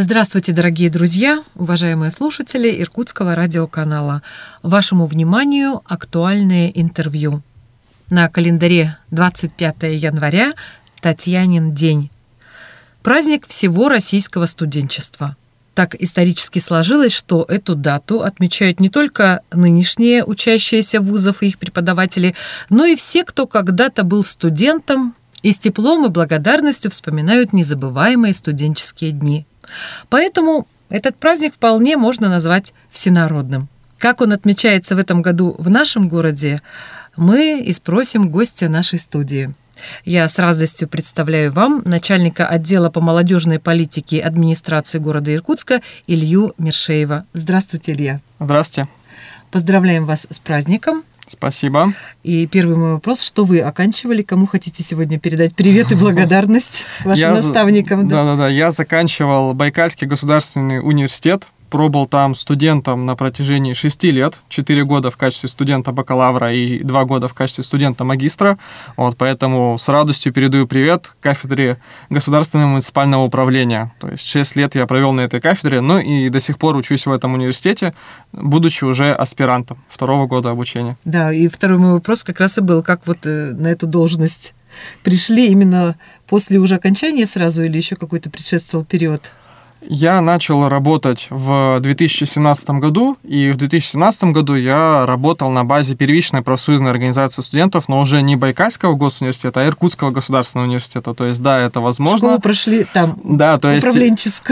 Здравствуйте, дорогие друзья, уважаемые слушатели Иркутского радиоканала. Вашему вниманию актуальное интервью. На календаре 25 января Татьянин день. Праздник всего российского студенчества. Так исторически сложилось, что эту дату отмечают не только нынешние учащиеся вузов и их преподаватели, но и все, кто когда-то был студентом и с теплом и благодарностью вспоминают незабываемые студенческие дни. Поэтому этот праздник вполне можно назвать всенародным. Как он отмечается в этом году в нашем городе, мы и спросим гостя нашей студии. Я с радостью представляю вам начальника отдела по молодежной политике администрации города Иркутска Илью Мершеева. Здравствуйте, Илья. Здравствуйте. Поздравляем вас с праздником. Спасибо. И первый мой вопрос, что вы оканчивали, кому хотите сегодня передать привет и благодарность вашим я, наставникам? Да-да-да, я заканчивал Байкальский государственный университет пробыл там студентом на протяжении шести лет, четыре года в качестве студента бакалавра и два года в качестве студента магистра. Вот, поэтому с радостью передаю привет кафедре государственного муниципального управления. То есть шесть лет я провел на этой кафедре, ну и до сих пор учусь в этом университете, будучи уже аспирантом второго года обучения. Да, и второй мой вопрос как раз и был, как вот э, на эту должность пришли именно после уже окончания сразу или еще какой-то предшествовал период? Я начал работать в 2017 году, и в 2017 году я работал на базе первичной профсоюзной организации студентов, но уже не Байкальского госуниверситета, а Иркутского государственного университета. То есть, да, это возможно. Школу прошли там, да, то есть.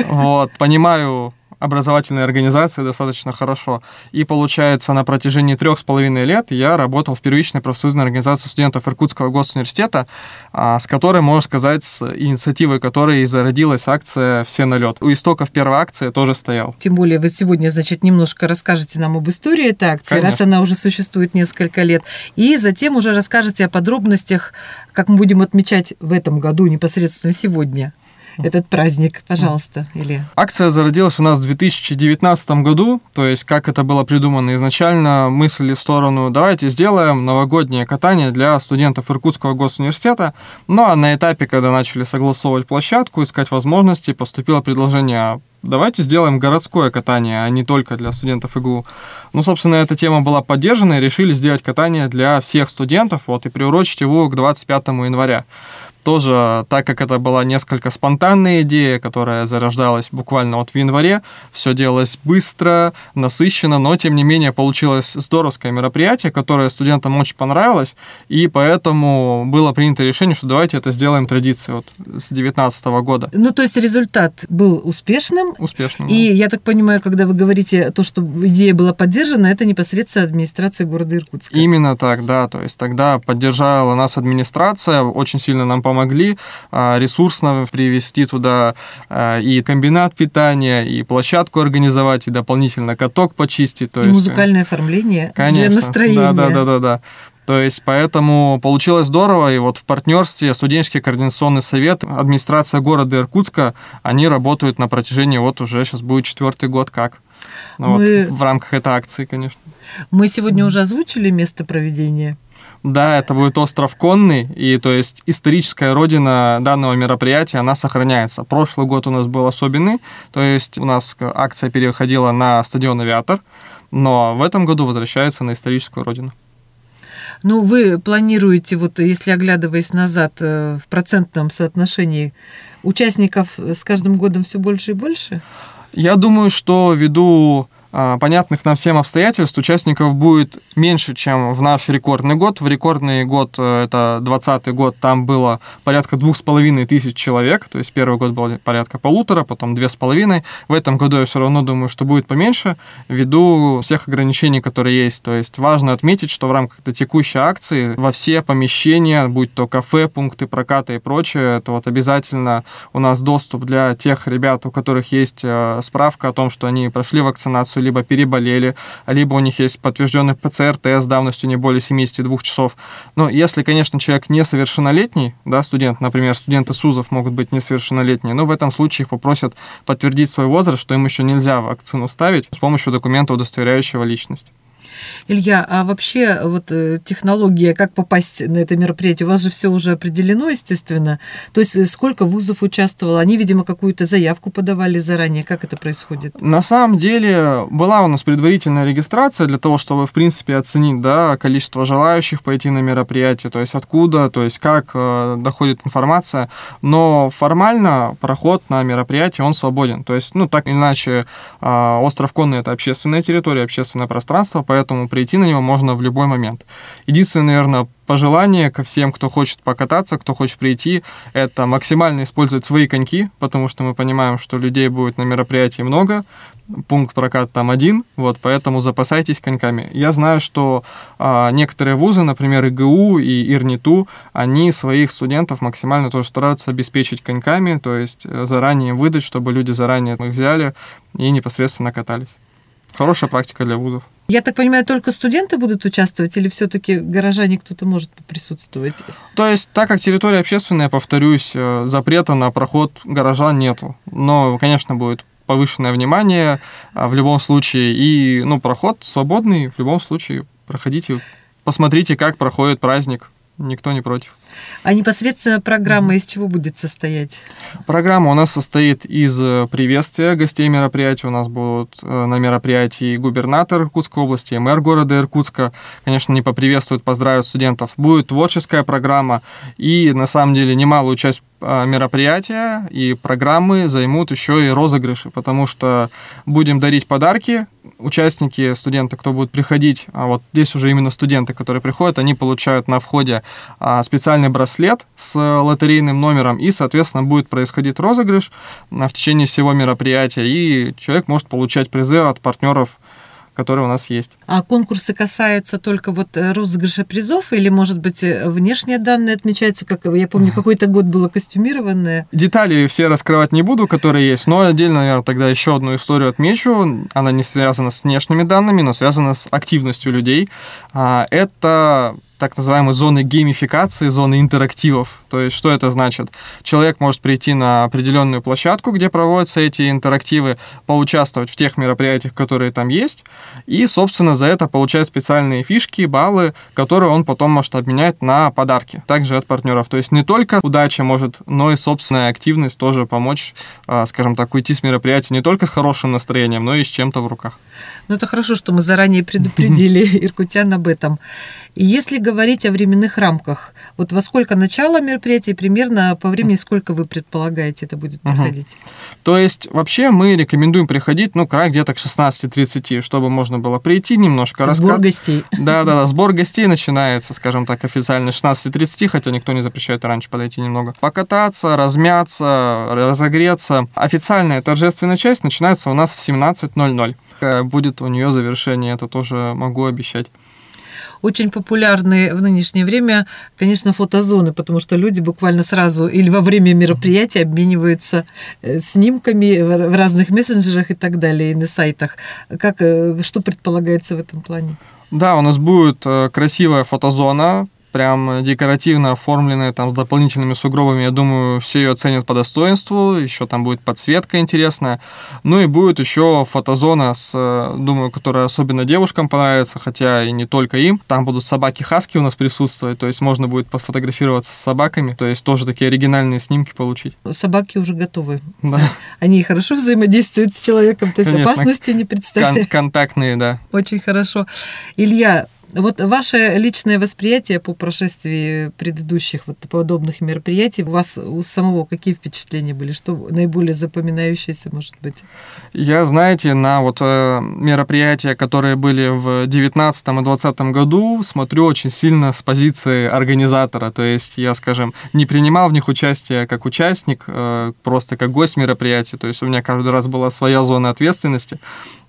Вот, понимаю образовательной организации достаточно хорошо. И получается, на протяжении трех с половиной лет я работал в первичной профсоюзной организации студентов Иркутского госуниверситета, а, с которой, можно сказать, с инициативой которой и зародилась акция «Все на лед». У истоков первой акции тоже стоял. Тем более вы сегодня, значит, немножко расскажете нам об истории этой акции, Конечно. раз она уже существует несколько лет, и затем уже расскажете о подробностях, как мы будем отмечать в этом году, непосредственно сегодня этот праздник. Пожалуйста, Илья. Акция зародилась у нас в 2019 году, то есть как это было придумано изначально, мысли в сторону «давайте сделаем новогоднее катание для студентов Иркутского госуниверситета». Ну а на этапе, когда начали согласовывать площадку, искать возможности, поступило предложение давайте сделаем городское катание, а не только для студентов ИГУ. Ну, собственно, эта тема была поддержана и решили сделать катание для всех студентов, вот, и приурочить его к 25 января тоже, так как это была несколько спонтанная идея, которая зарождалась буквально вот в январе, все делалось быстро, насыщенно, но тем не менее получилось здоровское мероприятие, которое студентам очень понравилось, и поэтому было принято решение, что давайте это сделаем традицией вот с 2019 года. Ну, то есть результат был успешным. Успешным. И да. я так понимаю, когда вы говорите то, что идея была поддержана, это непосредственно администрация города Иркутска. Именно так, да. То есть тогда поддержала нас администрация, очень сильно нам помогла помогли а, ресурсно привести туда а, и комбинат питания, и площадку организовать, и дополнительно каток почистить. То и есть... музыкальное оформление Конечно. для настроения. Да, да, да, да, да. То есть поэтому получилось здорово, и вот в партнерстве студенческий координационный совет, администрация города Иркутска, они работают на протяжении вот уже сейчас будет четвертый год как. Ну, Мы... вот, в рамках этой акции, конечно. Мы сегодня уже озвучили место проведения. Да, это будет остров Конный, и то есть историческая родина данного мероприятия, она сохраняется. Прошлый год у нас был особенный, то есть у нас акция переходила на стадион «Авиатор», но в этом году возвращается на историческую родину. Ну, вы планируете, вот если оглядываясь назад э, в процентном соотношении, участников с каждым годом все больше и больше? Я думаю, что ввиду понятных нам всем обстоятельств участников будет меньше, чем в наш рекордный год. В рекордный год, э, это 2020 год, там было порядка двух с половиной тысяч человек, то есть первый год был порядка полутора, потом две с половиной. В этом году я все равно думаю, что будет поменьше, ввиду всех ограничений, которые есть. То есть важно отметить, что в рамках этой текущей акции во все помещения, будь то кафе, пункты проката и прочее, это вот обязательно у нас доступ для тех ребят, у которых есть э, справка о том, что они прошли вакцинацию либо переболели, либо у них есть подтвержденный ПЦР-тест давностью не более 72 часов. Но если, конечно, человек несовершеннолетний, да, студент, например, студенты СУЗов могут быть несовершеннолетние, но в этом случае их попросят подтвердить свой возраст, что им еще нельзя вакцину ставить с помощью документа, удостоверяющего личность. Илья, а вообще вот э, технология, как попасть на это мероприятие, у вас же все уже определено, естественно. То есть э, сколько вузов участвовало? Они, видимо, какую-то заявку подавали заранее. Как это происходит? На самом деле была у нас предварительная регистрация для того, чтобы, в принципе, оценить да, количество желающих пойти на мероприятие, то есть откуда, то есть как э, доходит информация. Но формально проход на мероприятие, он свободен. То есть, ну, так или иначе, э, остров Конный – это общественная территория, общественное пространство, поэтому прийти на него можно в любой момент. Единственное, наверное, пожелание ко всем, кто хочет покататься, кто хочет прийти, это максимально использовать свои коньки, потому что мы понимаем, что людей будет на мероприятии много, пункт прокат там один, вот, поэтому запасайтесь коньками. Я знаю, что а, некоторые вузы, например, ИГУ и ИРНИТУ, они своих студентов максимально тоже стараются обеспечить коньками, то есть э, заранее выдать, чтобы люди заранее их взяли и непосредственно катались. Хорошая практика для вузов. Я так понимаю, только студенты будут участвовать или все-таки горожане кто-то может присутствовать? То есть, так как территория общественная, повторюсь, э, запрета на проход горожан нету. Но, конечно, будет повышенное внимание а, в любом случае. И, ну, проход свободный, в любом случае, проходите, посмотрите, как проходит праздник. Никто не против. А непосредственно программа из чего будет состоять? Программа у нас состоит из э, приветствия гостей мероприятия. У нас будут э, на мероприятии губернатор Иркутской области, мэр города Иркутска. Конечно, не поприветствуют, поздравят студентов. Будет творческая программа. И, на самом деле, немалую часть мероприятия и программы займут еще и розыгрыши, потому что будем дарить подарки. Участники, студенты, кто будет приходить, а вот здесь уже именно студенты, которые приходят, они получают на входе а, специальный браслет с лотерейным номером, и, соответственно, будет происходить розыгрыш в течение всего мероприятия, и человек может получать призы от партнеров которые у нас есть. А конкурсы касаются только вот э, розыгрыша призов или, может быть, э, внешние данные отмечаются, как я помню, какой-то год было костюмированное? Детали все раскрывать не буду, которые есть, но отдельно, наверное, тогда еще одну историю отмечу. Она не связана с внешними данными, но связана с активностью людей. А, это так называемые зоны геймификации, зоны интерактивов. То есть, что это значит? Человек может прийти на определенную площадку, где проводятся эти интерактивы, поучаствовать в тех мероприятиях, которые там есть, и, собственно, за это получать специальные фишки, баллы, которые он потом может обменять на подарки, также от партнеров. То есть, не только удача может, но и собственная активность тоже помочь, а, скажем так, уйти с мероприятия не только с хорошим настроением, но и с чем-то в руках. Ну, это хорошо, что мы заранее предупредили иркутян об этом. И если говорить о временных рамках, вот во сколько начало мероприятия, примерно по времени сколько вы предполагаете это будет проходить? Угу. То есть вообще мы рекомендуем приходить, ну, край где-то к 16.30, чтобы можно было прийти немножко. Сбор раска... гостей. Да, да, да, сбор гостей начинается, скажем так, официально 16.30, хотя никто не запрещает раньше подойти немного. Покататься, размяться, разогреться. Официальная торжественная часть начинается у нас в 17.00. Будет у нее завершение, это тоже могу обещать очень популярны в нынешнее время, конечно, фотозоны, потому что люди буквально сразу или во время мероприятия обмениваются э, снимками в разных мессенджерах и так далее, и на сайтах. Как, э, что предполагается в этом плане? Да, у нас будет э, красивая фотозона, прям декоративно оформленная, там, с дополнительными сугробами. Я думаю, все ее оценят по достоинству. Еще там будет подсветка интересная. Ну и будет еще фотозона, с, думаю, которая особенно девушкам понравится, хотя и не только им. Там будут собаки-хаски у нас присутствовать, то есть можно будет пофотографироваться с собаками, то есть тоже такие оригинальные снимки получить. Собаки уже готовы. Да. Они хорошо взаимодействуют с человеком, то есть Конечно, опасности не представляют. Кон- контактные, да. Очень хорошо. Илья, вот ваше личное восприятие по прошествии предыдущих вот подобных мероприятий, у вас у самого какие впечатления были? Что наиболее запоминающееся, может быть? Я, знаете, на вот э, мероприятия, которые были в 2019 и 2020 году, смотрю очень сильно с позиции организатора. То есть я, скажем, не принимал в них участие как участник, э, просто как гость мероприятия. То есть у меня каждый раз была своя зона ответственности.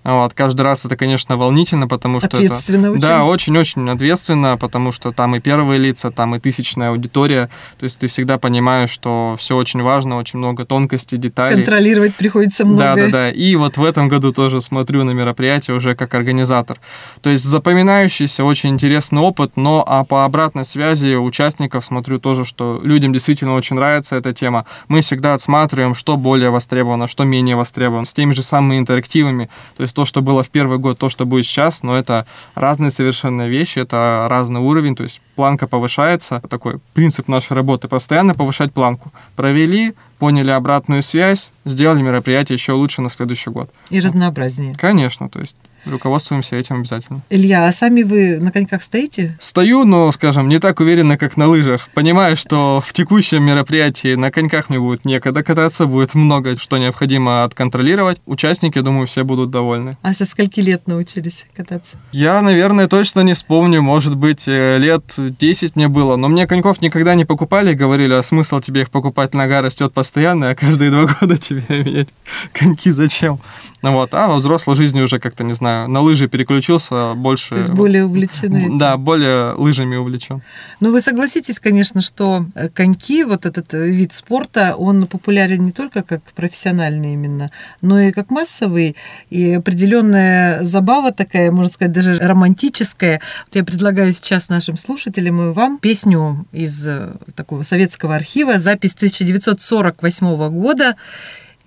Вот, каждый раз это, конечно, волнительно, потому что это... Да, очень очень-очень ответственно, потому что там и первые лица, там и тысячная аудитория. То есть ты всегда понимаешь, что все очень важно, очень много тонкостей, деталей. Контролировать приходится много. Да, да, да. И вот в этом году тоже смотрю на мероприятие уже как организатор. То есть запоминающийся, очень интересный опыт, но а по обратной связи участников смотрю тоже, что людям действительно очень нравится эта тема. Мы всегда отсматриваем, что более востребовано, что менее востребовано, с теми же самыми интерактивами. То есть то, что было в первый год, то, что будет сейчас, но это разные совершенно вещи, это разный уровень, то есть планка повышается. Такой принцип нашей работы – постоянно повышать планку. Провели, поняли обратную связь, сделали мероприятие еще лучше на следующий год. И разнообразнее. Конечно, то есть руководствуемся этим обязательно. Илья, а сами вы на коньках стоите? Стою, но, скажем, не так уверенно, как на лыжах. Понимаю, что в текущем мероприятии на коньках мне будет некогда кататься, будет много что необходимо отконтролировать. Участники, думаю, все будут довольны. А со скольки лет научились кататься? Я, наверное, точно не вспомню. Может быть, э, лет 10 мне было. Но мне коньков никогда не покупали. Говорили, а смысл тебе их покупать? Нога растет постоянно, а каждые два года тебе менять коньки зачем? Вот. А во взрослой жизни уже как-то, не знаю, на лыжи переключился больше. То есть более увлечены этим. Да, более лыжами увлечен. Ну, вы согласитесь, конечно, что э, коньки, вот этот э, вид спорта, он популярен не только как профессиональный именно, но и как массовый. И определенная забава такая, можно сказать, даже романтическая. Вот я предлагаю сейчас нашим слушателям и вам песню из э, такого советского архива, запись 1948 года.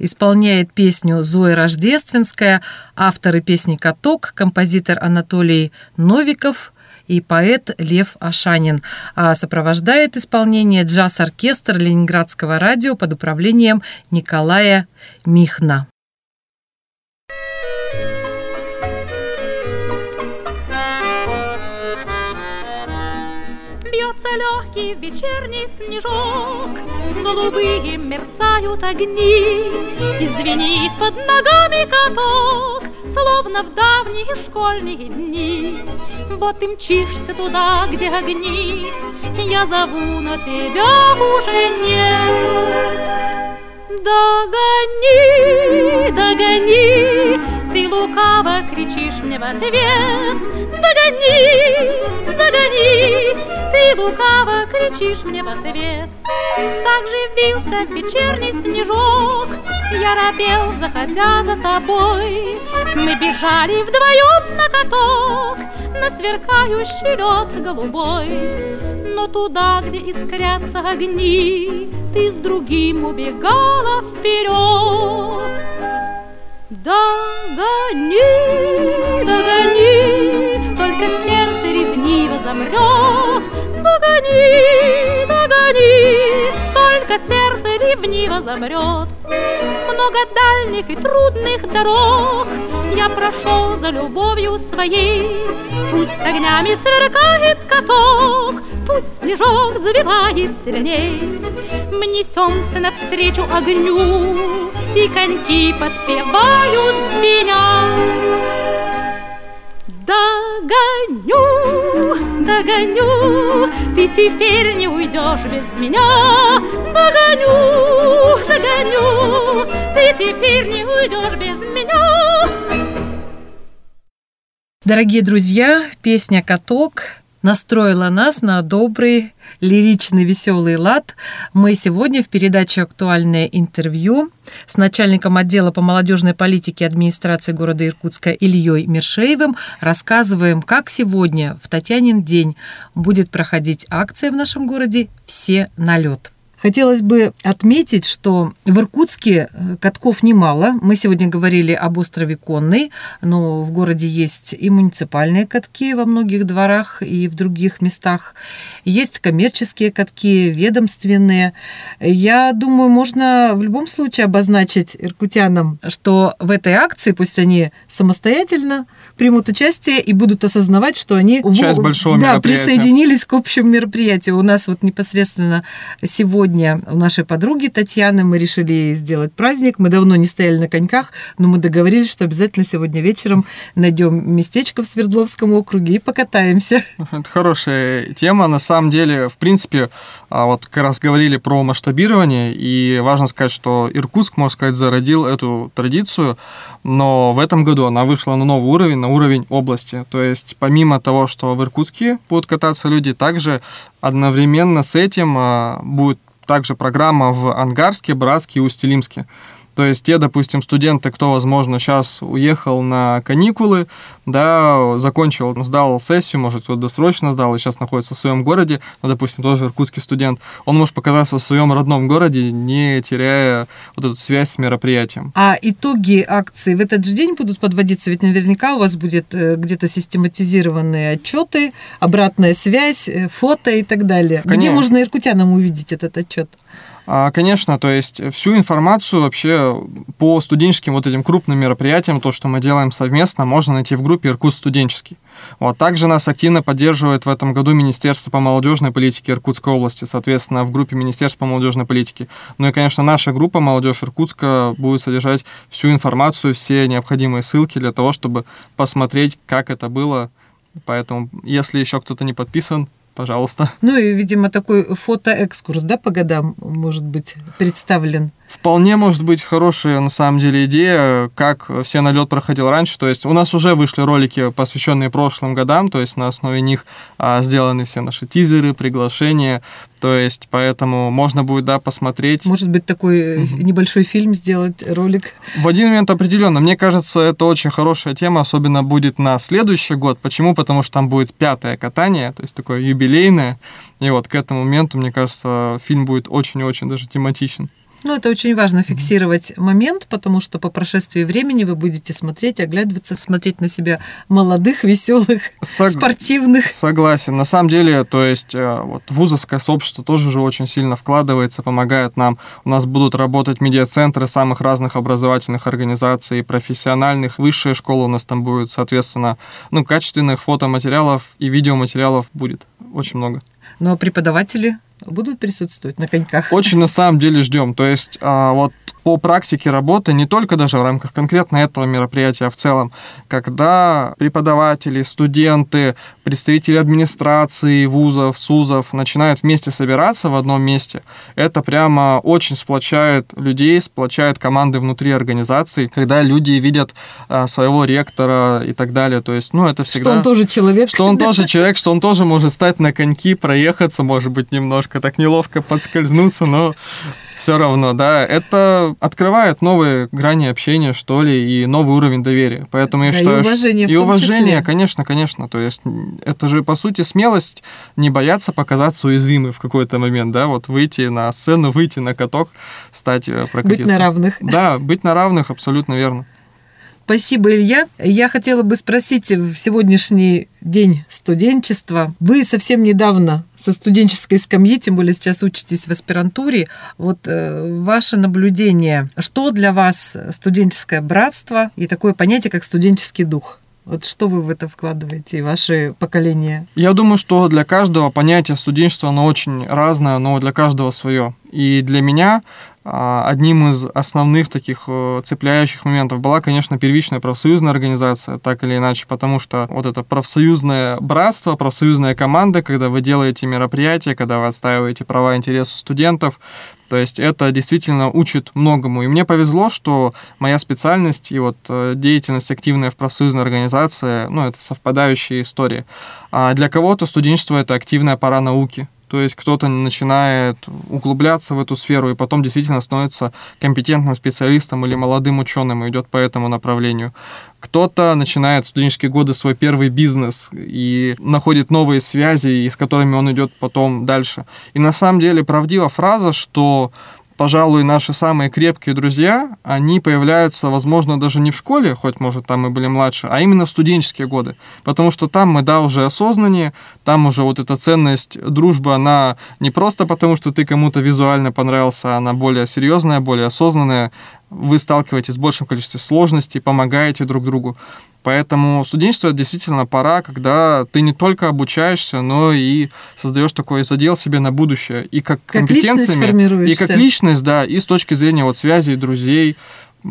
Исполняет песню Зоя Рождественская, авторы песни «Каток», композитор Анатолий Новиков и поэт Лев Ашанин. А сопровождает исполнение джаз-оркестр Ленинградского радио под управлением Николая Михна. Бьется легкий вечерний снежок, Голубые мерцают огни, И звенит под ногами каток, Словно в давние школьные дни. Вот и мчишься туда, где огни, Я зову, но тебя уже нет. Догони, догони, ты лукаво кричишь мне в ответ. Догони, догони, ты лукаво кричишь мне в ответ. Так же вился вечерний снежок, я робел, заходя за тобой. Мы бежали вдвоем на каток, на сверкающий лед голубой. Но туда, где искрятся огни, ты с другим убегала вперед. Догони, догони, только сердце ревниво замрет. Догони, догони, только сердце ревниво замрет. Много дальних и трудных дорог я прошел за любовью своей. Пусть с огнями сверкает каток, пусть снежок завивает сильней. Мы несемся навстречу огню, и коньки подпевают звеня. Догоню, догоню, ты теперь не уйдешь без меня. Догоню, догоню, ты теперь не уйдешь без меня. Дорогие друзья, песня «Каток» настроила нас на добрый, лиричный, веселый лад. Мы сегодня в передаче «Актуальное интервью» с начальником отдела по молодежной политике администрации города Иркутска Ильей Мершеевым рассказываем, как сегодня, в Татьянин день, будет проходить акция в нашем городе «Все на лед». Хотелось бы отметить, что в Иркутске э, катков немало. Мы сегодня говорили об острове Конный, но в городе есть и муниципальные катки во многих дворах и в других местах. Есть коммерческие катки, ведомственные. Я думаю, можно в любом случае обозначить иркутянам, что в этой акции, пусть они самостоятельно примут участие и будут осознавать, что они Часть большого да, присоединились к общему мероприятию. У нас вот непосредственно сегодня сегодня у нашей подруги Татьяны мы решили сделать праздник. Мы давно не стояли на коньках, но мы договорились, что обязательно сегодня вечером найдем местечко в Свердловском округе и покатаемся. Это хорошая тема. На самом деле, в принципе, а, вот как раз говорили про масштабирование, и важно сказать, что Иркутск, можно сказать, зародил эту традицию, но в этом году она вышла на новый уровень, на уровень области. То есть помимо того, что в Иркутске будут кататься люди, также одновременно с этим а, будет также программа в Ангарске, Братске и Усть-Илимске. То есть те, допустим, студенты, кто, возможно, сейчас уехал на каникулы, да, закончил, сдал сессию, может, кто досрочно сдал и сейчас находится в своем городе, ну, допустим, тоже иркутский студент, он может показаться в своем родном городе, не теряя вот эту связь с мероприятием. А итоги акции в этот же день будут подводиться? Ведь наверняка у вас будет э, где-то систематизированные отчеты, обратная связь, э, фото и так далее. Конечно. Где можно иркутянам увидеть этот отчет? А, конечно, то есть всю информацию вообще по студенческим вот этим крупным мероприятиям, то, что мы делаем совместно, можно найти в группе «Иркут студенческий». Вот. Также нас активно поддерживает в этом году Министерство по молодежной политике Иркутской области, соответственно, в группе Министерства по молодежной политике. Ну и, конечно, наша группа «Молодежь Иркутска» будет содержать всю информацию, все необходимые ссылки для того, чтобы посмотреть, как это было. Поэтому, если еще кто-то не подписан, пожалуйста. Ну и, видимо, такой фотоэкскурс, да, по годам может быть представлен. Вполне может быть хорошая на самом деле идея, как все на лед проходил раньше. То есть у нас уже вышли ролики, посвященные прошлым годам, то есть на основе них а, сделаны все наши тизеры, приглашения. То есть поэтому можно будет, да, посмотреть. Может быть, такой mm-hmm. небольшой фильм сделать, ролик. В один момент определенно. Мне кажется, это очень хорошая тема, особенно будет на следующий год. Почему? Потому что там будет пятое катание, то есть такое юбилейное. И вот к этому моменту, мне кажется, фильм будет очень-очень даже тематичен. Ну, это очень важно фиксировать mm-hmm. момент, потому что по прошествии времени вы будете смотреть, оглядываться, смотреть на себя молодых, веселых, Сог... спортивных. Согласен. На самом деле, то есть э, вот вузовское сообщество тоже же очень сильно вкладывается, помогает нам. У нас будут работать медиацентры самых разных образовательных организаций, профессиональных, высшая школа у нас там будет, соответственно, ну, качественных фотоматериалов и видеоматериалов будет очень много. Ну, а преподаватели будут присутствовать на коньках? Очень на самом деле ждем. То есть а, вот по практике работы, не только даже в рамках конкретно этого мероприятия, а в целом, когда преподаватели, студенты, представители администрации, вузов, СУЗов начинают вместе собираться в одном месте, это прямо очень сплочает людей, сплочает команды внутри организации, когда люди видят а, своего ректора и так далее. То есть, ну, это всегда... Что он тоже человек. Что он тоже человек, что он тоже может стать на коньки, проехаться, может быть, немножко так неловко подскользнуться, но все равно, да, это открывает новые грани общения, что ли, и новый уровень доверия. Поэтому я да, считаю, и уважение, и уважение, числе. конечно, конечно. То есть это же по сути смелость не бояться показаться уязвимой в какой-то момент, да, вот выйти на сцену, выйти на каток, стать э, прокатиться. Быть на равных. Да, быть на равных, абсолютно верно. Спасибо, Илья. Я хотела бы спросить в сегодняшний день студенчества. Вы совсем недавно со студенческой скамьи, тем более сейчас учитесь в аспирантуре. Вот э, ваше наблюдение, что для вас студенческое братство и такое понятие, как студенческий дух? Вот что вы в это вкладываете, ваше поколение? Я думаю, что для каждого понятие студенчества, оно очень разное, но для каждого свое. И для меня а, одним из основных таких э, цепляющих моментов была, конечно, первичная профсоюзная организация, так или иначе, потому что вот это профсоюзное братство, профсоюзная команда, когда вы делаете мероприятия, когда вы отстаиваете права и интересы студентов, то есть это действительно учит многому. И мне повезло, что моя специальность и вот э, деятельность активная в профсоюзной организации, ну, это совпадающие истории. А для кого-то студенчество — это активная пора науки. То есть кто-то начинает углубляться в эту сферу и потом действительно становится компетентным специалистом или молодым ученым и идет по этому направлению. Кто-то начинает в студенческие годы свой первый бизнес и находит новые связи, с которыми он идет потом дальше. И на самом деле правдива фраза, что пожалуй, наши самые крепкие друзья, они появляются, возможно, даже не в школе, хоть, может, там мы были младше, а именно в студенческие годы. Потому что там мы, да, уже осознаннее, там уже вот эта ценность дружбы, она не просто потому, что ты кому-то визуально понравился, она более серьезная, более осознанная, вы сталкиваетесь с большим количеством сложностей, помогаете друг другу. Поэтому студенчество это действительно пора, когда ты не только обучаешься, но и создаешь такой задел себе на будущее. И как, Как компетенциями, и как личность, да, и с точки зрения вот связей, друзей,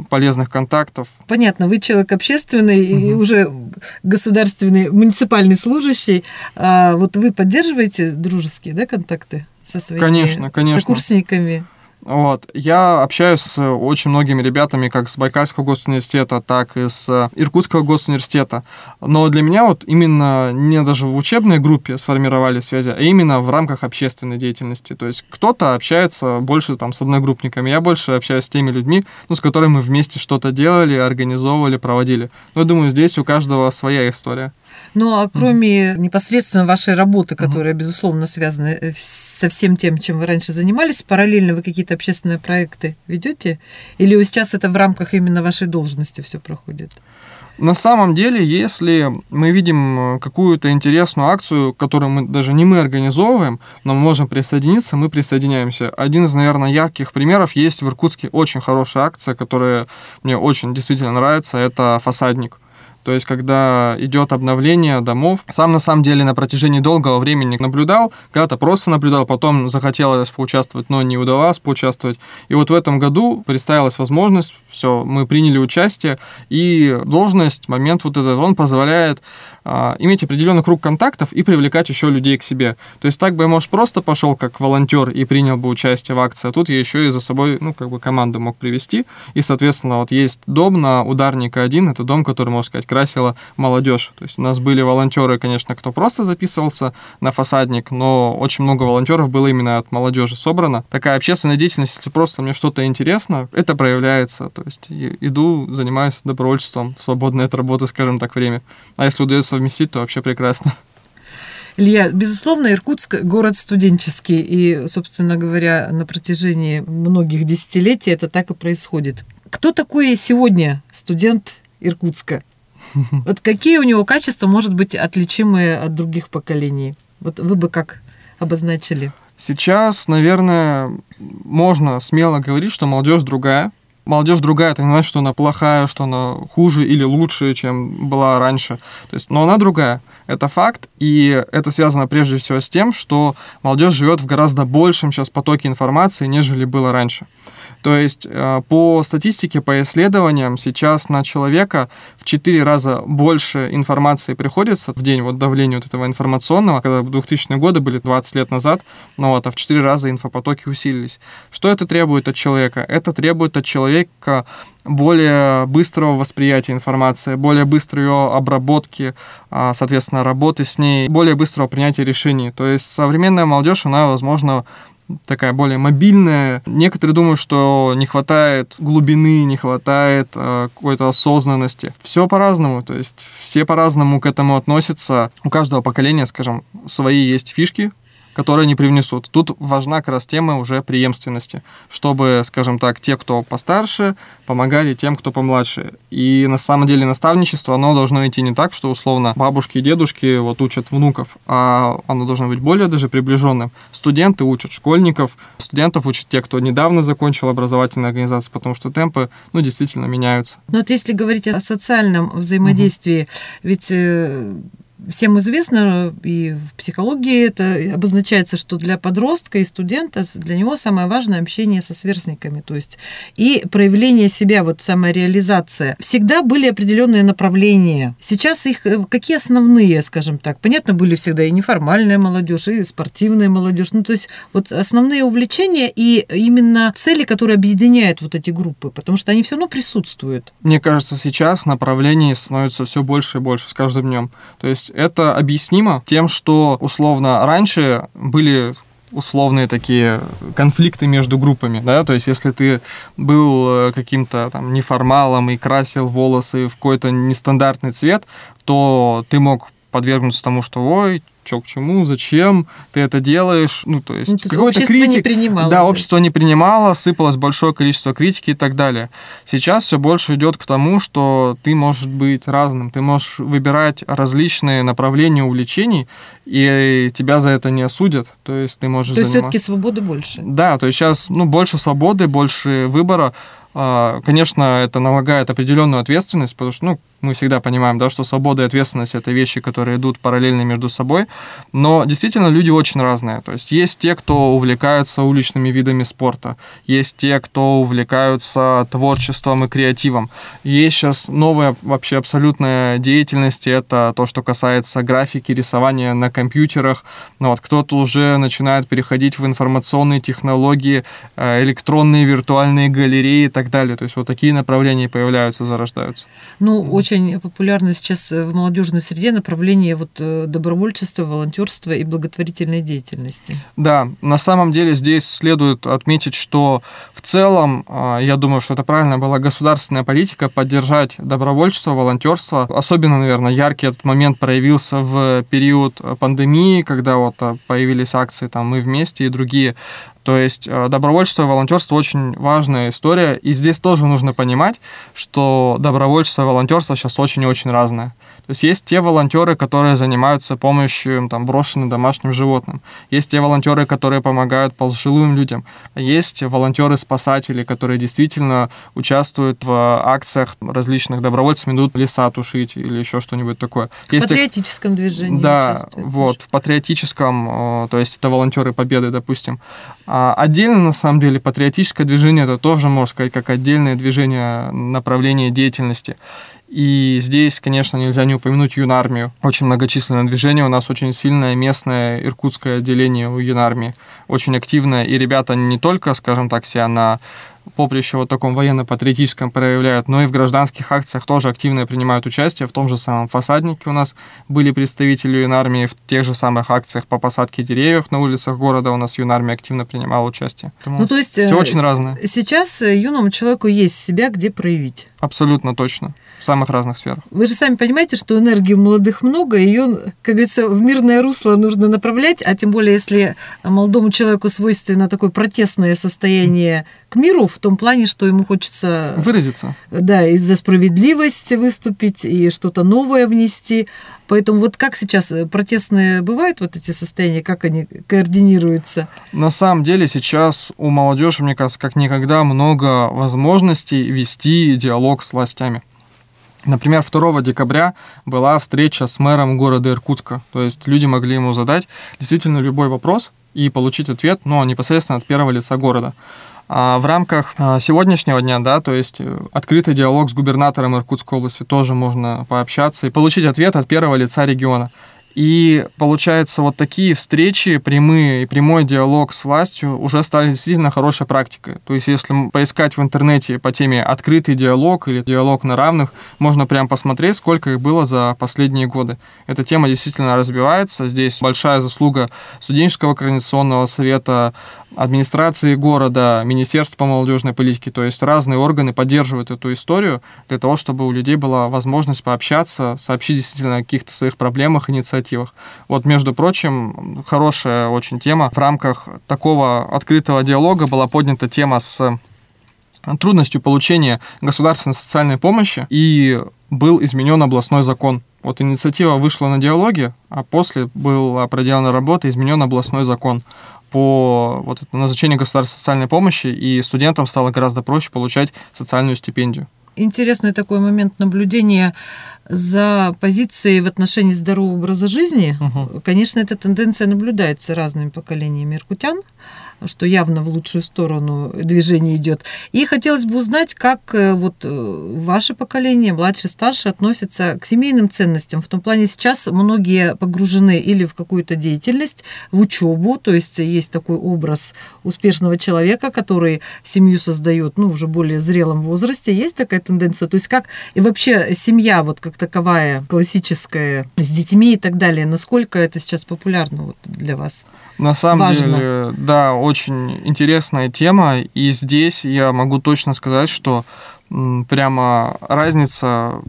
полезных контактов. Понятно, вы человек общественный и уже государственный, муниципальный служащий. А вот вы поддерживаете дружеские да, контакты со своими Конечно, конечно. сокурсниками? Вот. Я общаюсь с очень многими ребятами, как с Байкальского госуниверситета, так и с Иркутского госуниверситета. Но для меня вот именно не даже в учебной группе сформировали связи, а именно в рамках общественной деятельности. То есть кто-то общается больше там с одногруппниками, я больше общаюсь с теми людьми, ну, с которыми мы вместе что-то делали, организовывали, проводили. Но я думаю, здесь у каждого своя история. Ну, а кроме непосредственно вашей работы, которая, безусловно, связана э, со всем тем, чем вы раньше занимались, параллельно вы какие-то общественные проекты ведете? Или вы сейчас это в рамках именно вашей должности все проходит? На самом деле, если мы видим э, какую-то интересную акцию, которую мы даже не мы организовываем, но мы можем присоединиться, мы присоединяемся. Один из, наверное, ярких примеров есть в Иркутске очень хорошая акция, которая мне очень действительно нравится, это фасадник. То есть, когда идет обновление домов, сам на самом деле на протяжении долгого времени наблюдал, когда-то просто наблюдал, потом захотелось поучаствовать, но не удалось поучаствовать. И вот в этом году представилась возможность, все, мы приняли участие, и должность, момент вот этот, он позволяет а, иметь определенный круг контактов и привлекать еще людей к себе. То есть так бы я, может, просто пошел как волонтер и принял бы участие в акции, а тут я еще и за собой, ну, как бы команду мог привести. И, соответственно, вот есть дом на Ударника 1, это дом, который, можно сказать, красила молодежь. То есть у нас были волонтеры, конечно, кто просто записывался на фасадник, но очень много волонтеров было именно от молодежи собрано. Такая общественная деятельность, если просто мне что-то интересно, это проявляется. То есть иду, занимаюсь добровольчеством свободное от работы, скажем так, время. А если удается совместить, то вообще прекрасно. Илья, безусловно, Иркутск – город студенческий, и, собственно говоря, на протяжении многих десятилетий это так и происходит. Кто такой сегодня студент Иркутска? Вот какие у него качества, может быть, отличимые от других поколений? Вот вы бы как обозначили? Сейчас, наверное, можно смело говорить, что молодежь другая. Молодежь другая, это не значит, что она плохая, что она хуже или лучше, чем была раньше. То есть, но она другая. Это факт, и это связано прежде всего с тем, что молодежь живет в гораздо большем сейчас потоке информации, нежели было раньше. То есть э, по статистике, по исследованиям, сейчас на человека в 4 раза больше информации приходится в день, вот давление вот этого информационного, когда 2000-е годы были 20 лет назад, ну вот, а в 4 раза инфопотоки усилились. Что это требует от человека? Это требует от человека более быстрого восприятия информации, более быстрой ее обработки, а, соответственно, работы с ней, более быстрого принятия решений. То есть современная молодежь, она, возможно, такая более мобильная. Некоторые думают, что не хватает глубины, не хватает э, какой-то осознанности. Все по-разному, то есть все по-разному к этому относятся. У каждого поколения, скажем, свои есть фишки, которые они привнесут. Тут важна как раз тема уже преемственности, чтобы, скажем так, те, кто постарше, помогали тем, кто помладше. И на самом деле наставничество, оно должно идти не так, что условно бабушки и дедушки вот учат внуков, а оно должно быть более даже приближенным. Студенты учат школьников, студентов учат те, кто недавно закончил образовательную организацию, потому что темпы, ну, действительно меняются. Но вот если говорить о социальном взаимодействии, ведь э, всем известно, и в психологии это обозначается, что для подростка и студента для него самое важное общение со сверстниками, то есть и проявление себя, вот самореализация. Всегда были определенные направления. Сейчас их э, какие основные, скажем так? Понятно, были всегда и неформальная молодежь, и спортивная молодежь. Ну, то есть вот основные увлечения и именно цели, которые объединяют вот эти группы, потому что они все равно присутствуют. Мне кажется, сейчас направлений становится все больше и больше с каждым днем. То есть это объяснимо тем, что условно раньше были условные такие конфликты между группами, да, то есть если ты был э, каким-то там неформалом и красил волосы в какой-то нестандартный цвет, то ты мог подвергнуться тому, что ой, чё к чему, зачем ты это делаешь, ну, то есть, Ну, то есть какой-то общество не критик- принимало, Да, общество не принимало, сыпалось большое количество критики и так далее. Сейчас все больше идет к тому, что ты можешь быть разным, ты можешь выбирать различные направления увлечений, и тебя за это не осудят, то есть ты можешь То есть заниматься- все-таки свободы больше. да, то есть сейчас ну, больше свободы, больше выбора. А, конечно, это налагает определенную ответственность, потому что, ну, мы всегда понимаем, да, что свобода и ответственность это вещи, которые идут параллельно между собой, но действительно люди очень разные. То есть есть те, кто увлекаются уличными видами спорта, есть те, кто увлекаются творчеством и креативом. Есть сейчас новая вообще абсолютная деятельность, это то, что касается графики, рисования на компьютерах. Ну, вот кто-то уже начинает переходить в информационные технологии, э, электронные виртуальные галереи и так далее. То есть вот такие направления появляются, зарождаются. Ну, очень очень популярно сейчас в молодежной среде направление вот э, добровольчества, волонтерства и благотворительной деятельности. Да, на самом деле здесь следует отметить, что в целом, а, я думаю, что это правильно была государственная политика поддержать добровольчество, волонтерство. Особенно, наверное, яркий этот момент проявился в период пандемии, когда вот а, появились акции там «Мы вместе» и другие то есть э, добровольчество и волонтерство очень важная история. И здесь тоже нужно понимать, что добровольчество и волонтерство сейчас очень и очень разное. То есть есть те волонтеры, которые занимаются помощью там, брошенным домашним животным. Есть те волонтеры, которые помогают пожилым людям. Есть волонтеры-спасатели, которые действительно участвуют в акциях различных добровольцев, идут леса тушить или еще что-нибудь такое. Есть в патриотическом движении. Да, вот, в патриотическом, то есть это волонтеры Победы, допустим. А отдельно, на самом деле, патриотическое движение это тоже, можно сказать, как отдельное движение направления деятельности. И здесь, конечно, нельзя не упомянуть юнармию. Очень многочисленное движение. У нас очень сильное местное иркутское отделение у юнармии. Очень активное. И ребята не только, скажем так, себя на поприще вот таком военно-патриотическом проявляют, но и в гражданских акциях тоже активно принимают участие. В том же самом фасаднике у нас были представители юнармии, в тех же самых акциях по посадке деревьев на улицах города у нас юнармия активно принимала участие. Поэтому ну, то есть все очень разное. Сейчас юному человеку есть себя где проявить. Абсолютно точно в самых разных сферах. Вы же сами понимаете, что энергии у молодых много, ее, как говорится, в мирное русло нужно направлять, а тем более, если молодому человеку свойственно такое протестное состояние к миру, в том плане, что ему хочется... Выразиться. Да, и за справедливость выступить, и что-то новое внести. Поэтому вот как сейчас протестные бывают вот эти состояния, как они координируются? На самом деле сейчас у молодежи, мне кажется, как никогда много возможностей вести диалог с властями. Например, 2 декабря была встреча с мэром города Иркутска. То есть люди могли ему задать действительно любой вопрос и получить ответ, но непосредственно от первого лица города. А в рамках а, сегодняшнего дня, да, то есть э, открытый диалог с губернатором Иркутской области тоже можно пообщаться и получить ответ от первого лица региона. И получается, вот такие встречи, прямые и прямой диалог с властью уже стали действительно хорошей практикой. То есть, если поискать в интернете по теме открытый диалог или диалог на равных, можно прям посмотреть, сколько их было за последние годы. Эта тема действительно разбивается. Здесь большая заслуга студенческого координационного совета, администрации города, Министерства по молодежной политике, то есть разные органы поддерживают эту историю для того, чтобы у людей была возможность пообщаться, сообщить действительно о каких-то своих проблемах, инициативах. Вот, между прочим, хорошая очень тема. В рамках такого открытого диалога была поднята тема с трудностью получения государственной социальной помощи, и был изменен областной закон. Вот инициатива вышла на диалоге, а после была проделана работа, изменен областной закон по вот, назначению государственной социальной помощи, и студентам стало гораздо проще получать социальную стипендию. Интересный такой момент наблюдения за позицией в отношении здорового образа жизни. Угу. Конечно, эта тенденция наблюдается разными поколениями иркутян что явно в лучшую сторону движение идет. И хотелось бы узнать, как э, вот э, ваше поколение, младшее, старшее, относится к семейным ценностям. В том плане сейчас многие погружены или в какую-то деятельность, в учебу, то есть есть такой образ успешного человека, который семью создает, ну, уже более зрелом возрасте. Есть такая тенденция? То есть как и вообще семья вот как таковая, классическая, с детьми и так далее, насколько это сейчас популярно вот для вас? На самом Важно. деле, да, очень интересная тема, и здесь я могу точно сказать, что прямо разница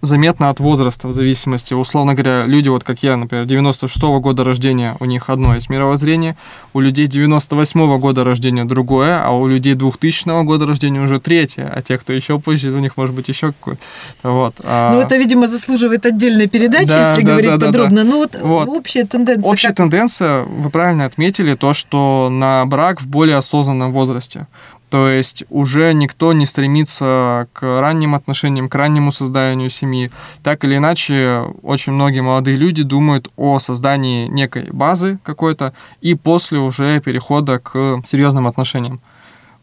заметно от возраста в зависимости. Условно говоря, люди, вот как я, например, 96-го года рождения, у них одно есть мировоззрение, у людей 98-го года рождения другое, а у людей 2000 года рождения уже третье, а те, кто еще позже, у них может быть еще какой-то. Вот. А... Ну, это, видимо, заслуживает отдельной передачи, да, если да, говорить да, подробно. Да, да. Ну, вот, вот общая тенденция. Общая как... тенденция, вы правильно отметили, то, что на брак в более осознанном возрасте То есть уже никто не стремится к ранним отношениям, к раннему созданию семьи. Так или иначе, очень многие молодые люди думают о создании некой базы какой-то и после уже перехода к серьезным отношениям.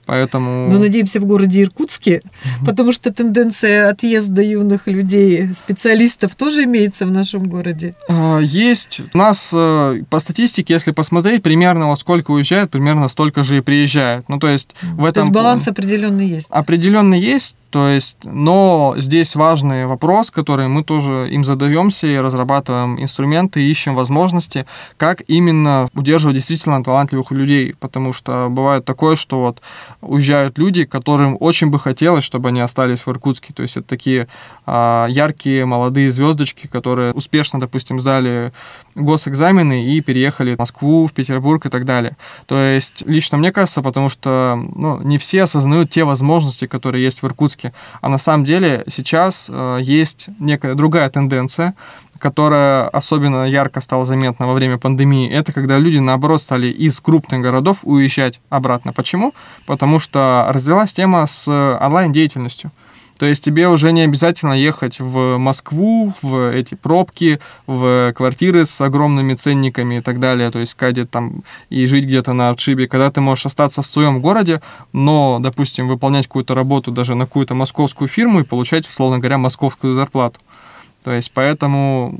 Поэтому... Ну, надеемся, в городе Иркутске, потому что тенденция отъезда юных людей, специалистов тоже имеется в нашем городе. А, есть. У нас э, по статистике, если посмотреть, примерно во сколько уезжает, примерно столько же и приезжает. Ну, то есть в этом... То есть баланс определенный есть. Определенный есть. То есть, но здесь важный вопрос, который мы тоже им задаемся и разрабатываем инструменты, ищем возможности, как именно удерживать действительно талантливых людей, потому что бывает такое, что вот уезжают люди, которым очень бы хотелось, чтобы они остались в Иркутске, то есть это такие а, яркие молодые звездочки, которые успешно, допустим, сдали госэкзамены и переехали в Москву, в Петербург и так далее. То есть лично мне кажется, потому что ну, не все осознают те возможности, которые есть в Иркутске, риски. А на самом деле сейчас э, есть некая другая тенденция, которая особенно ярко стала заметна во время пандемии, это когда люди, наоборот, стали из крупных городов уезжать обратно. Почему? Потому что развилась тема с онлайн-деятельностью. То есть тебе уже не обязательно ехать в Москву, в эти пробки, в квартиры с огромными ценниками и так далее, то есть кадить там и жить где-то на отшибе, когда ты можешь остаться в своем городе, но, допустим, выполнять какую-то работу даже на какую-то московскую фирму и получать, условно говоря, московскую зарплату. То есть поэтому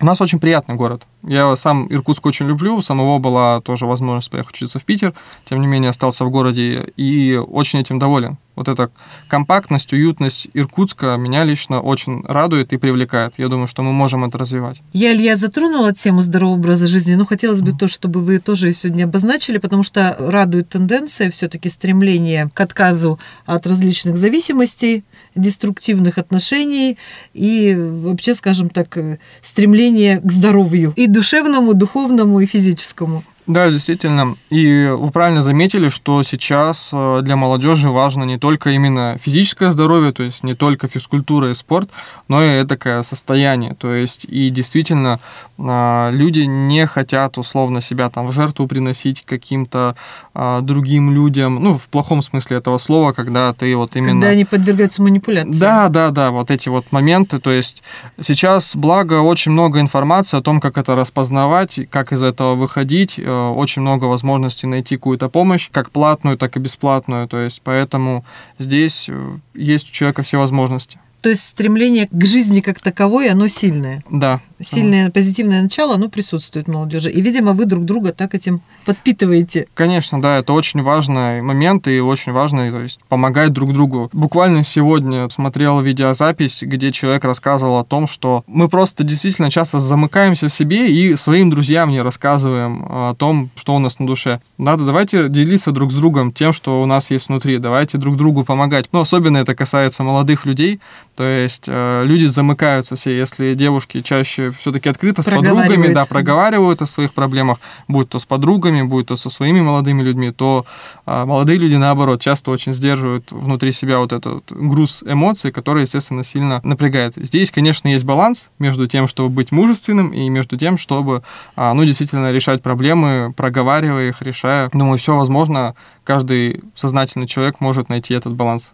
у нас очень приятный город. Я сам Иркутск очень люблю, у самого была тоже возможность поехать учиться в Питер, тем не менее остался в городе и очень этим доволен. Вот эта компактность, уютность Иркутска меня лично очень радует и привлекает. Я думаю, что мы можем это развивать. Я, Илья, затронула тему здорового образа жизни, но хотелось бы mm. то, чтобы вы тоже сегодня обозначили, потому что радует тенденция все-таки стремление к отказу от различных зависимостей, деструктивных отношений и вообще, скажем так, стремление к здоровью и душевному, духовному, и физическому. Да, действительно. И вы правильно заметили, что сейчас э, для молодежи важно не только именно физическое здоровье, то есть не только физкультура и спорт, но и такое состояние. То есть и действительно а, люди не хотят условно себя там в жертву приносить каким-то а, другим людям, ну, в плохом смысле этого слова, когда ты вот именно... Когда они подвергаются манипуляции. Да, да, да, вот эти вот моменты. То есть сейчас, благо, очень много информации о том, как это распознавать, как из этого выходить, э, очень много возможностей найти какую-то помощь, как платную, так и бесплатную. То есть поэтому здесь э, есть у человека все возможности. То есть стремление к жизни как таковой, оно сильное. Да. Сильное ага. позитивное начало, оно присутствует в молодежи. И, видимо, вы друг друга так этим подпитываете. Конечно, да, это очень важный момент и очень важно то есть, помогать друг другу. Буквально сегодня смотрел видеозапись, где человек рассказывал о том, что мы просто действительно часто замыкаемся в себе и своим друзьям не рассказываем о том, что у нас на душе. Надо, давайте делиться друг с другом тем, что у нас есть внутри, давайте друг другу помогать. Но особенно это касается молодых людей, то есть э, люди замыкаются все, если девушки чаще все-таки открыто с подругами, да, проговаривают о своих проблемах, будь то с подругами, будь то со своими молодыми людьми, то э, молодые люди, наоборот, часто очень сдерживают внутри себя вот этот груз эмоций, который, естественно, сильно напрягает. Здесь, конечно, есть баланс между тем, чтобы быть мужественным, и между тем, чтобы, э, ну, действительно решать проблемы, проговаривая их, решая. Думаю, все возможно, каждый сознательный человек может найти этот баланс.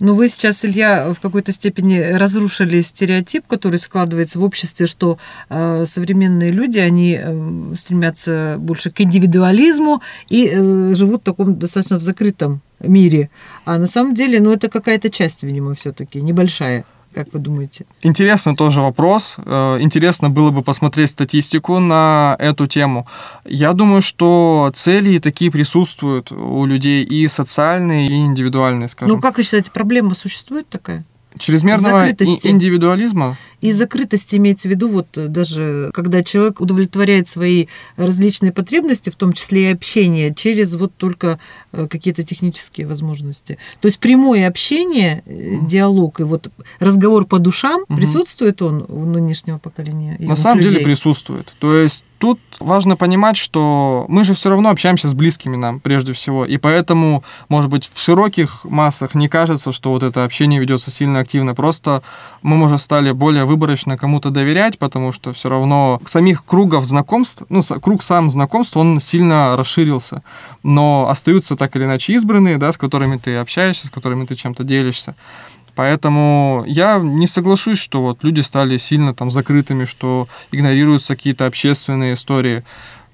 Но вы сейчас, Илья, в какой-то степени разрушили стереотип, который складывается в обществе, что э, современные люди, они э, стремятся больше к индивидуализму и э, живут в таком достаточно в закрытом мире. А на самом деле, ну, это какая-то часть, видимо, все-таки небольшая. Как вы думаете? Интересный тоже вопрос. Э, интересно было бы посмотреть статистику на эту тему. Я думаю, что цели такие присутствуют у людей и социальные, и индивидуальные, скажем. Ну, как вы считаете, проблема существует такая? Чрезмерного закрытости. индивидуализма? И закрытости имеется в виду, вот э, даже когда человек удовлетворяет свои различные потребности, в том числе и общение, через вот только э, какие-то технические возможности. То есть прямое общение, mm. диалог и вот разговор по душам, mm-hmm. присутствует он у нынешнего поколения? На самом людей? деле присутствует. То есть тут важно понимать, что мы же все равно общаемся с близкими нам прежде всего, и поэтому, может быть, в широких массах не кажется, что вот это общение ведется сильно негативно. Просто мы, может, стали более выборочно кому-то доверять, потому что все равно самих кругов знакомств, ну, круг сам знакомств, он сильно расширился. Но остаются так или иначе избранные, да, с которыми ты общаешься, с которыми ты чем-то делишься. Поэтому я не соглашусь, что вот люди стали сильно там закрытыми, что игнорируются какие-то общественные истории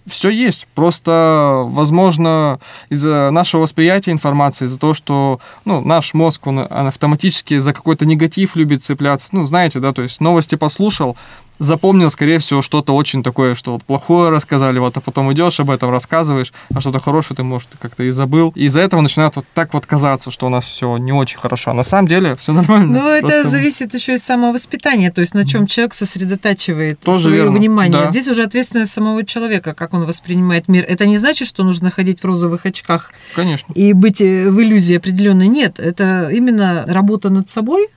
все есть. Просто, возможно, из-за нашего восприятия информации, из-за того, что ну, наш мозг, он, он автоматически за какой-то негатив любит цепляться. Ну, знаете, да, то есть новости послушал, запомнил, скорее всего, что-то очень такое, что вот плохое рассказали, вот, а потом идешь об этом рассказываешь, а что-то хорошее ты, может, как-то и забыл. И из-за этого начинает вот так вот казаться, что у нас все не очень хорошо. А на самом деле все нормально. Ну, это Просто... зависит еще и самовоспитания, то есть на чем человек сосредотачивает Тоже свое верно. внимание. Да. Здесь уже ответственность самого человека, как он воспринимает мир. Это не значит, что нужно ходить в розовых очках Конечно. и быть э, в иллюзии определенной. Нет, это именно работа над собой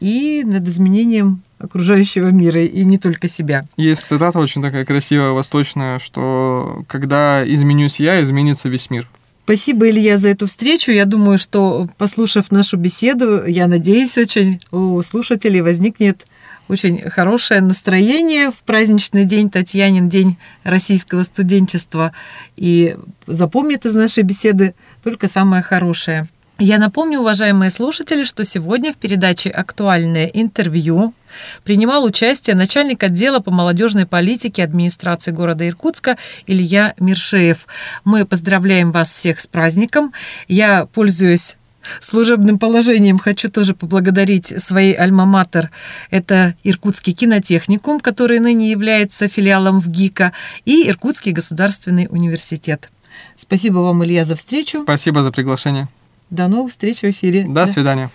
и над изменением окружающего мира и не только себя. Есть цитата очень такая красивая, восточная, что когда изменюсь я, изменится весь мир. Спасибо, Илья, за эту встречу. Я думаю, что, послушав нашу беседу, я надеюсь очень, у слушателей возникнет очень хорошее настроение в праздничный день, Татьянин день российского студенчества. И запомнит из нашей беседы только самое хорошее. Я напомню, уважаемые слушатели, что сегодня в передаче «Актуальное интервью» принимал участие начальник отдела по молодежной политике администрации города Иркутска Илья Миршеев. Мы поздравляем вас всех с праздником. Я, пользуюсь служебным положением хочу тоже поблагодарить своей альма-матер. Это Иркутский кинотехникум, который ныне является филиалом в ГИКа, и Иркутский государственный университет. Спасибо вам, Илья, за встречу. Спасибо за приглашение. До новых встреч в эфире. До свидания.